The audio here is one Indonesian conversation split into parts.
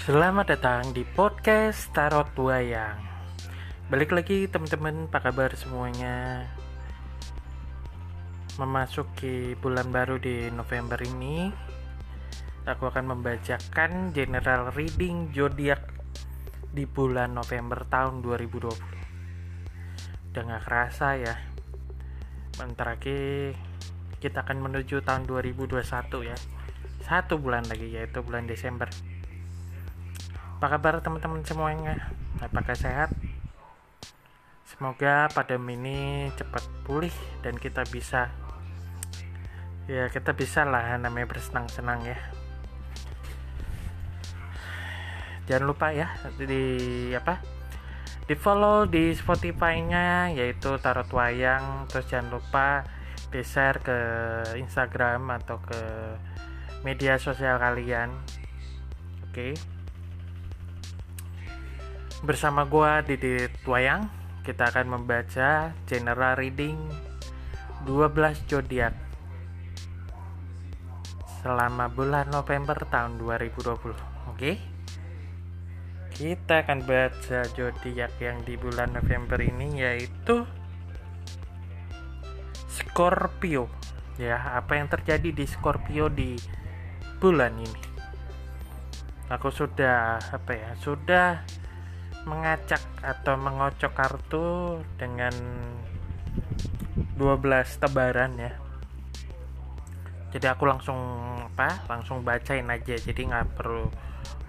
Selamat datang di podcast Tarot Wayang Balik lagi teman-teman, apa kabar semuanya? Memasuki bulan baru di November ini Aku akan membacakan general reading zodiak di bulan November tahun 2020 Udah gak kerasa ya. Bentar lagi kita akan menuju tahun 2021 ya. Satu bulan lagi yaitu bulan Desember apa kabar teman-teman semuanya? Apakah sehat? Semoga pandemi ini cepat pulih dan kita bisa ya kita bisa lah namanya bersenang-senang ya. Jangan lupa ya di apa? Di follow di Spotify-nya yaitu Tarot Wayang terus jangan lupa di share ke Instagram atau ke media sosial kalian. Oke. Okay bersama gua Didi Wayang kita akan membaca general reading 12 zodiak selama bulan November tahun 2020 oke? Kita akan baca zodiak yang di bulan November ini yaitu Scorpio. Ya apa yang terjadi di Scorpio di bulan ini? Aku sudah apa ya sudah mengacak atau mengocok kartu dengan 12 tebaran ya. Jadi aku langsung apa langsung bacain aja. Jadi nggak perlu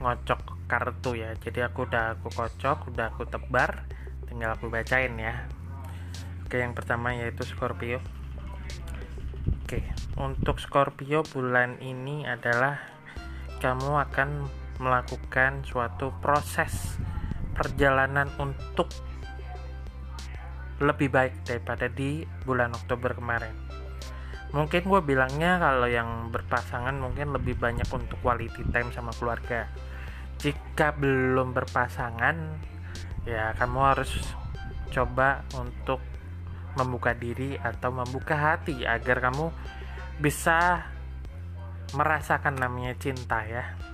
ngocok kartu ya. Jadi aku udah aku kocok udah aku tebar tinggal aku bacain ya. Oke yang pertama yaitu Scorpio. Oke untuk Scorpio bulan ini adalah kamu akan melakukan suatu proses perjalanan untuk lebih baik daripada di bulan Oktober kemarin. Mungkin gue bilangnya kalau yang berpasangan mungkin lebih banyak untuk quality time sama keluarga. Jika belum berpasangan, ya kamu harus coba untuk membuka diri atau membuka hati agar kamu bisa merasakan namanya cinta ya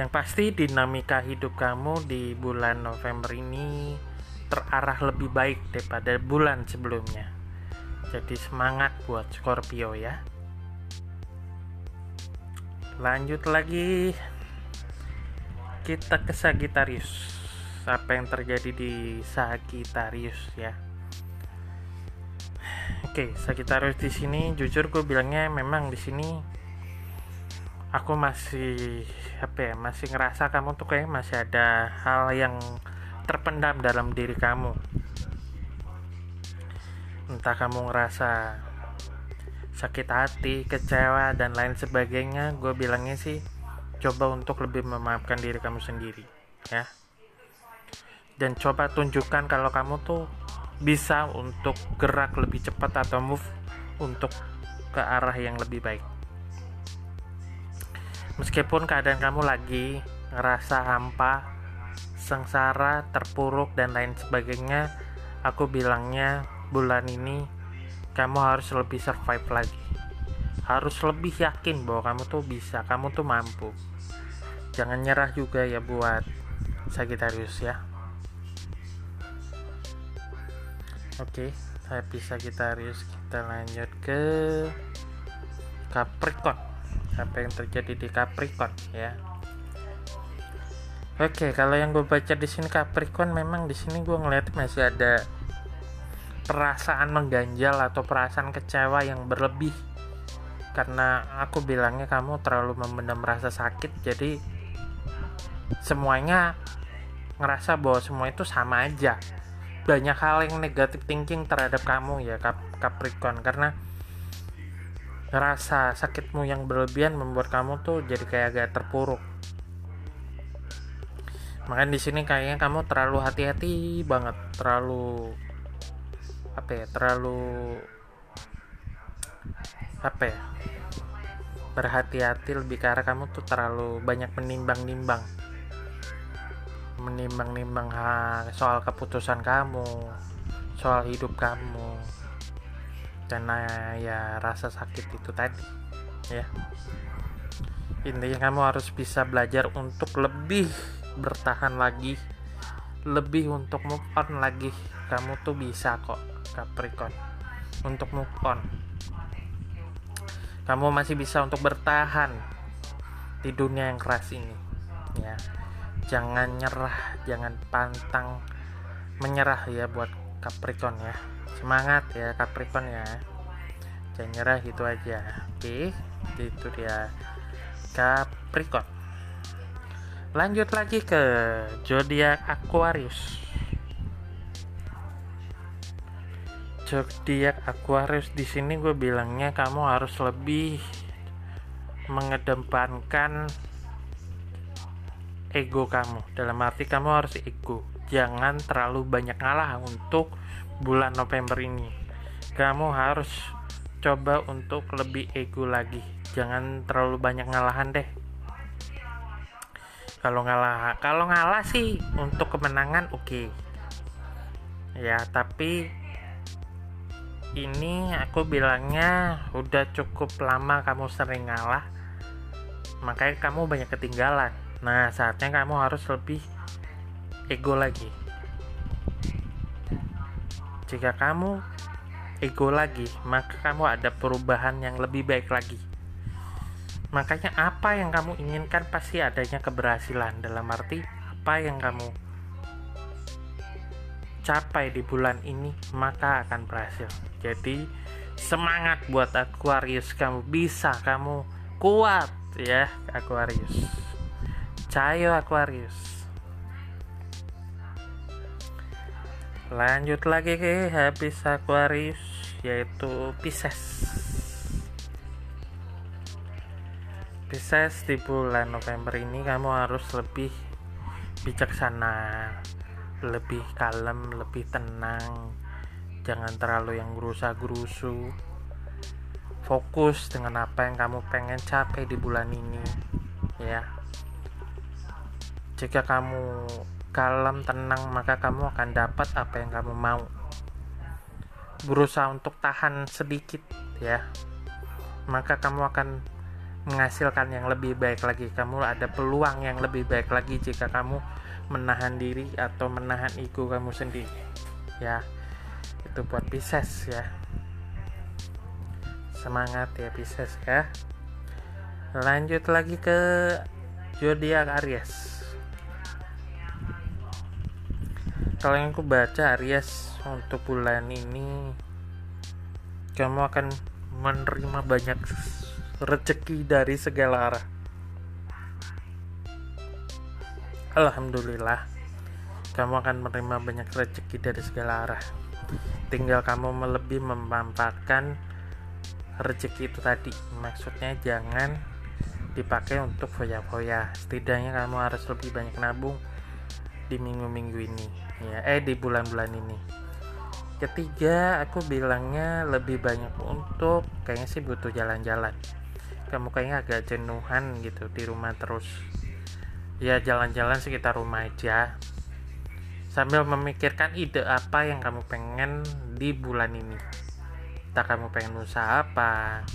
yang pasti dinamika hidup kamu di bulan November ini terarah lebih baik daripada bulan sebelumnya. Jadi semangat buat Scorpio ya. Lanjut lagi kita ke Sagittarius. Apa yang terjadi di Sagittarius ya? Oke, Sagittarius di sini jujur gue bilangnya memang di sini aku masih apa ya masih ngerasa kamu tuh kayak masih ada hal yang terpendam dalam diri kamu. Entah kamu ngerasa sakit hati kecewa dan lain sebagainya gue bilangnya sih coba untuk lebih memaafkan diri kamu sendiri ya. Dan coba tunjukkan kalau kamu tuh bisa untuk gerak lebih cepat atau move untuk ke arah yang lebih baik Meskipun keadaan kamu lagi ngerasa hampa, sengsara, terpuruk, dan lain sebagainya, aku bilangnya bulan ini kamu harus lebih survive lagi. Harus lebih yakin bahwa kamu tuh bisa, kamu tuh mampu. Jangan nyerah juga ya buat Sagittarius ya. Oke, tapi Sagittarius kita lanjut ke Capricorn apa yang terjadi di Capricorn ya. Oke, kalau yang gue baca di sini Capricorn memang di sini gue ngeliat masih ada perasaan mengganjal atau perasaan kecewa yang berlebih. Karena aku bilangnya kamu terlalu memendam rasa sakit jadi semuanya ngerasa bahwa semua itu sama aja. Banyak hal yang negatif thinking terhadap kamu ya Capricorn. Karena rasa sakitmu yang berlebihan membuat kamu tuh jadi kayak agak terpuruk. Makanya di sini kayaknya kamu terlalu hati-hati banget terlalu apa ya terlalu apa ya berhati-hati lebih arah kamu tuh terlalu banyak menimbang-nimbang. Menimbang-nimbang soal keputusan kamu soal hidup kamu karena ya rasa sakit itu tadi ya. Intinya kamu harus bisa belajar untuk lebih bertahan lagi lebih untuk move on lagi. Kamu tuh bisa kok Capricorn untuk move on. Kamu masih bisa untuk bertahan di dunia yang keras ini ya. Jangan nyerah jangan pantang menyerah ya buat Capricorn ya semangat ya Capricorn ya. Jangan nyerah gitu aja. Oke itu dia. Capricorn. Lanjut lagi ke zodiak Aquarius. Zodiak Aquarius di sini gue bilangnya kamu harus lebih mengedepankan ego kamu. Dalam arti kamu harus ego. Jangan terlalu banyak ngalah untuk bulan November ini. Kamu harus coba untuk lebih ego lagi. Jangan terlalu banyak ngalahan deh. Kalau ngalah kalau ngalah sih untuk kemenangan oke. Okay. ya tapi ini aku bilangnya udah cukup lama kamu sering ngalah makanya kamu banyak ketinggalan. Nah saatnya kamu harus lebih ego lagi jika kamu ego lagi, maka kamu ada perubahan yang lebih baik lagi. Makanya apa yang kamu inginkan pasti adanya keberhasilan dalam arti apa yang kamu capai di bulan ini maka akan berhasil. Jadi semangat buat Aquarius kamu bisa kamu kuat ya Aquarius. Cayo Aquarius. Lanjut lagi ke habis Aquarius yaitu Pisces. Pisces di bulan November ini kamu harus lebih bijaksana, lebih kalem, lebih tenang. Jangan terlalu yang gerusa-gerusu. Fokus dengan apa yang kamu pengen capai di bulan ini, ya. Jika kamu kalem, tenang, maka kamu akan dapat apa yang kamu mau. Berusaha untuk tahan sedikit ya. Maka kamu akan menghasilkan yang lebih baik lagi. Kamu ada peluang yang lebih baik lagi jika kamu menahan diri atau menahan ego kamu sendiri ya. Itu buat Pisces ya. Semangat ya Pisces ya. Lanjut lagi ke zodiak Aries kalau yang aku baca Aries untuk bulan ini kamu akan menerima banyak rezeki dari segala arah. Alhamdulillah, kamu akan menerima banyak rezeki dari segala arah. Tinggal kamu lebih memanfaatkan rezeki itu tadi. Maksudnya jangan dipakai untuk foya-foya. Setidaknya kamu harus lebih banyak nabung di minggu-minggu ini, ya. Eh di bulan-bulan ini. Ketiga aku bilangnya lebih banyak untuk kayaknya sih butuh jalan-jalan. Kamu kayaknya agak jenuhan gitu di rumah terus. Ya jalan-jalan sekitar rumah aja. Sambil memikirkan ide apa yang kamu pengen di bulan ini. Tak kamu pengen usaha apa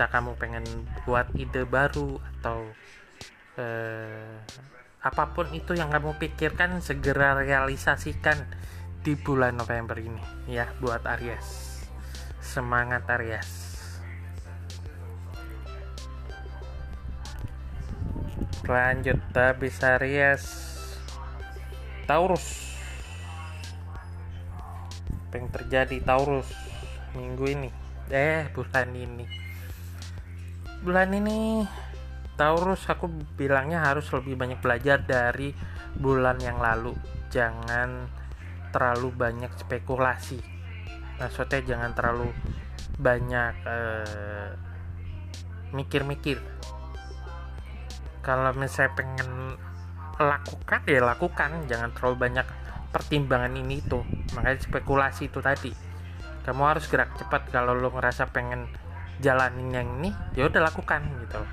tak kamu pengen buat ide baru atau eh, apa pun itu yang kamu pikirkan segera realisasikan di bulan November ini. Ya buat Aries. Semangat Aries. Lanjut habis Aries. Taurus. Apa yang terjadi Taurus? Minggu ini. Eh bulan ini. Bulan ini Taurus aku bilangnya harus lebih banyak belajar dari bulan yang lalu. Jangan terlalu banyak spekulasi. Maksudnya jangan terlalu banyak eh, mikir-mikir. Kalau misalnya pengen lakukan ya lakukan. Jangan terlalu banyak pertimbangan ini itu. Makanya spekulasi itu tadi. Kamu harus gerak cepat. Kalau lo ngerasa pengen jalanin yang ini ya udah lakukan gitu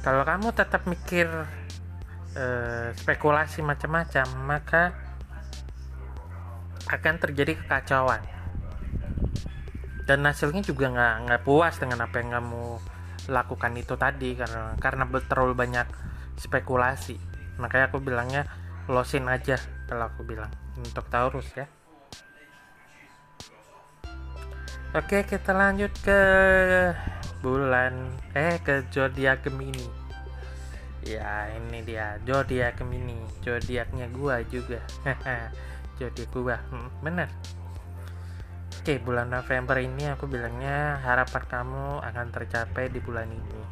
kalau kamu tetap mikir uh, spekulasi macam-macam maka akan terjadi kekacauan. Dan hasilnya juga nggak nggak puas dengan apa yang kamu lakukan itu tadi karena karena terlalu banyak spekulasi. Makanya aku bilangnya losin aja kalau aku bilang. Untuk Taurus ya Oke kita lanjut ke bulan eh ke zodiak Gemini. Ya ini dia zodiak Gemini. Zodiaknya gua juga. Zodiak gua. Hmm, bener. Oke bulan November ini aku bilangnya harapan kamu akan tercapai di bulan ini.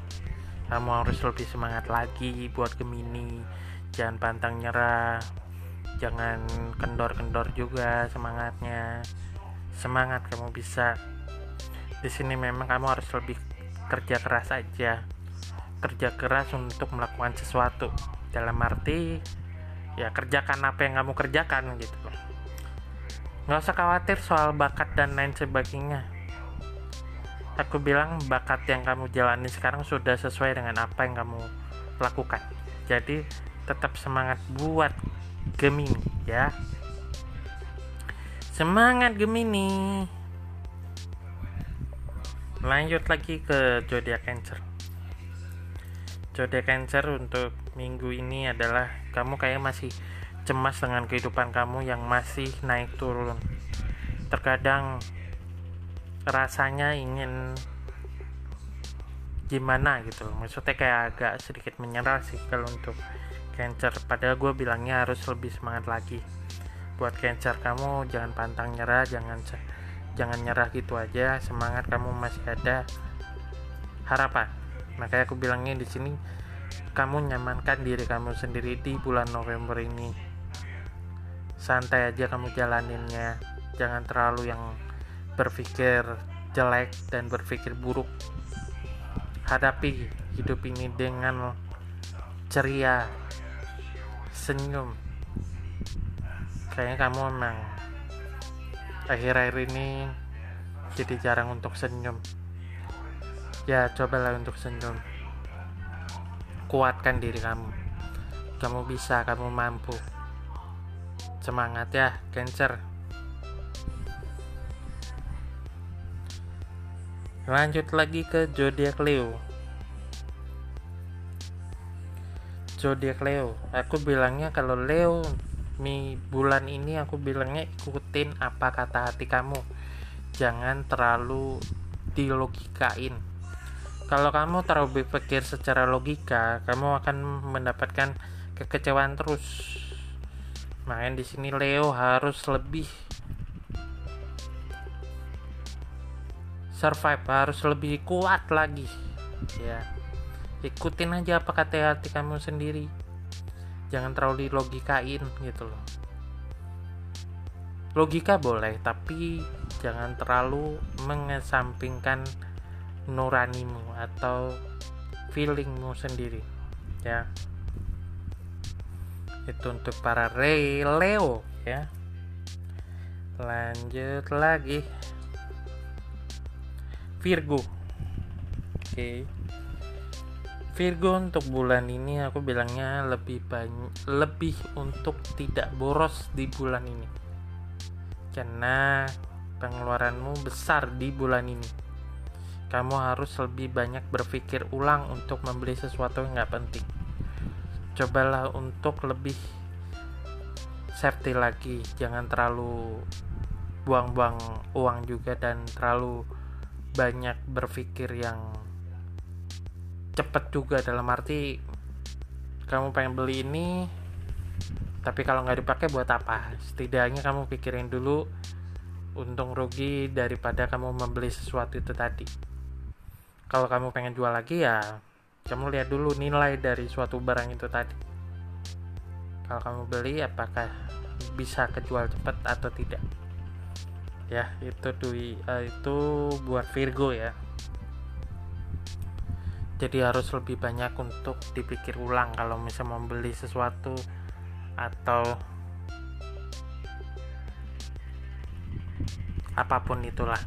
Kamu harus lebih semangat lagi buat Gemini. Jangan pantang nyerah. Jangan kendor-kendor juga semangatnya semangat kamu bisa. Di sini memang kamu harus lebih kerja keras aja. Kerja keras untuk melakukan sesuatu. Dalam arti ya kerjakan apa yang kamu kerjakan gitu. Nggak usah khawatir soal bakat dan lain sebagainya. Aku bilang bakat yang kamu jalani sekarang sudah sesuai dengan apa yang kamu lakukan. Jadi tetap semangat buat Gemini ya semangat Gemini. Lanjut lagi ke zodiak Cancer. Zodiak Cancer untuk minggu ini adalah kamu kayak masih cemas dengan kehidupan kamu yang masih naik turun. Terkadang rasanya ingin gimana gitu. Maksudnya kayak agak sedikit menyerah sih kalau untuk cancer. Padahal gue bilangnya harus lebih semangat lagi buat cancer kamu jangan pantang nyerah jangan jangan nyerah gitu aja semangat kamu masih ada. Harapan. Makanya aku bilangnya di sini kamu nyamankan diri kamu sendiri di bulan November ini. Santai aja kamu jalaninnya. Jangan terlalu yang berpikir jelek dan berpikir buruk. Hadapi hidup ini dengan ceria senyum kayaknya kamu memang akhir-akhir ini jadi jarang untuk senyum. Ya cobalah untuk senyum. Kuatkan diri kamu. Kamu bisa kamu mampu. Semangat ya Cancer. Lanjut lagi ke zodiak Leo. Zodiak Leo aku bilangnya kalau Leo mi bulan ini aku bilangnya ikutin apa kata hati kamu. Jangan terlalu dilogikain. Kalau kamu terlalu berpikir secara logika kamu akan mendapatkan kekecewaan terus. Main di sini Leo harus lebih survive harus lebih kuat lagi. Ya ikutin aja apa kata hati kamu sendiri jangan terlalu dilogikain gitu loh. Logika boleh tapi jangan terlalu mengesampingkan nuranimu atau feelingmu sendiri ya. Itu untuk para Re Leo ya. Lanjut lagi. Virgo. Oke. okay. Virgo untuk bulan ini aku bilangnya lebih banyak lebih untuk tidak boros di bulan ini. Karena pengeluaranmu besar di bulan ini. Kamu harus lebih banyak berpikir ulang untuk membeli sesuatu yang nggak penting. Cobalah untuk lebih safety lagi. Jangan terlalu buang-buang uang juga dan terlalu banyak berpikir yang cepet juga dalam arti kamu pengen beli ini tapi kalau nggak dipakai buat apa? Setidaknya kamu pikirin dulu untung rugi daripada kamu membeli sesuatu itu tadi. Kalau kamu pengen jual lagi ya kamu lihat dulu nilai dari suatu barang itu tadi. Kalau kamu beli apakah bisa kejual cepat atau tidak? Ya itu uh, itu buat Virgo ya jadi harus lebih banyak untuk dipikir ulang kalau misalnya membeli sesuatu atau apa pun itulah.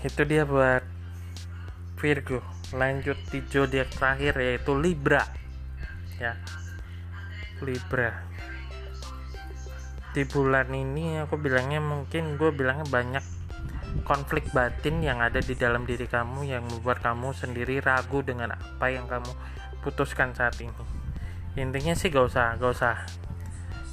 Itu dia buat Virgo. Lanjut di zodiak terakhir yaitu Libra. Ya. Libra. Di bulan ini aku bilangnya mungkin gue bilangnya banyak konflik batin yang ada di dalam diri kamu yang membuat kamu sendiri ragu dengan apa yang kamu putuskan saat ini. Intinya sih gak usah gak usah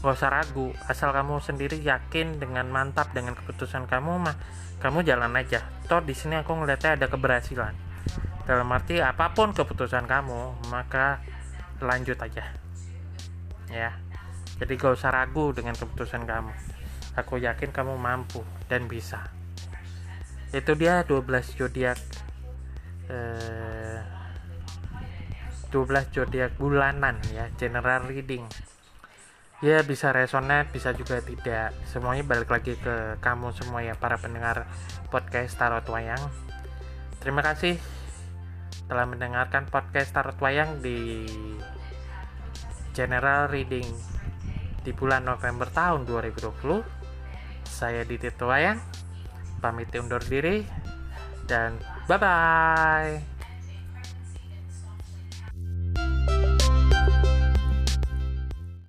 gak usah ragu. Asal kamu sendiri yakin dengan mantap dengan keputusan kamu mah kamu jalan aja. Toh di sini aku ngeliatnya ada keberhasilan. Dalam arti apa pun keputusan kamu maka lanjut aja. Ya. Jadi gak usah ragu dengan keputusan kamu. Aku yakin kamu mampu dan bisa itu dia 12 zodiak eh, 12 zodiak bulanan ya general reading. Ya bisa resonate bisa juga tidak. Semuanya balik lagi ke kamu semua ya para pendengar podcast Tarot Wayang. Terima kasih telah mendengarkan podcast Tarot Wayang di general reading di bulan November tahun 2020 saya Diti Wayang pamit undur diri dan bye bye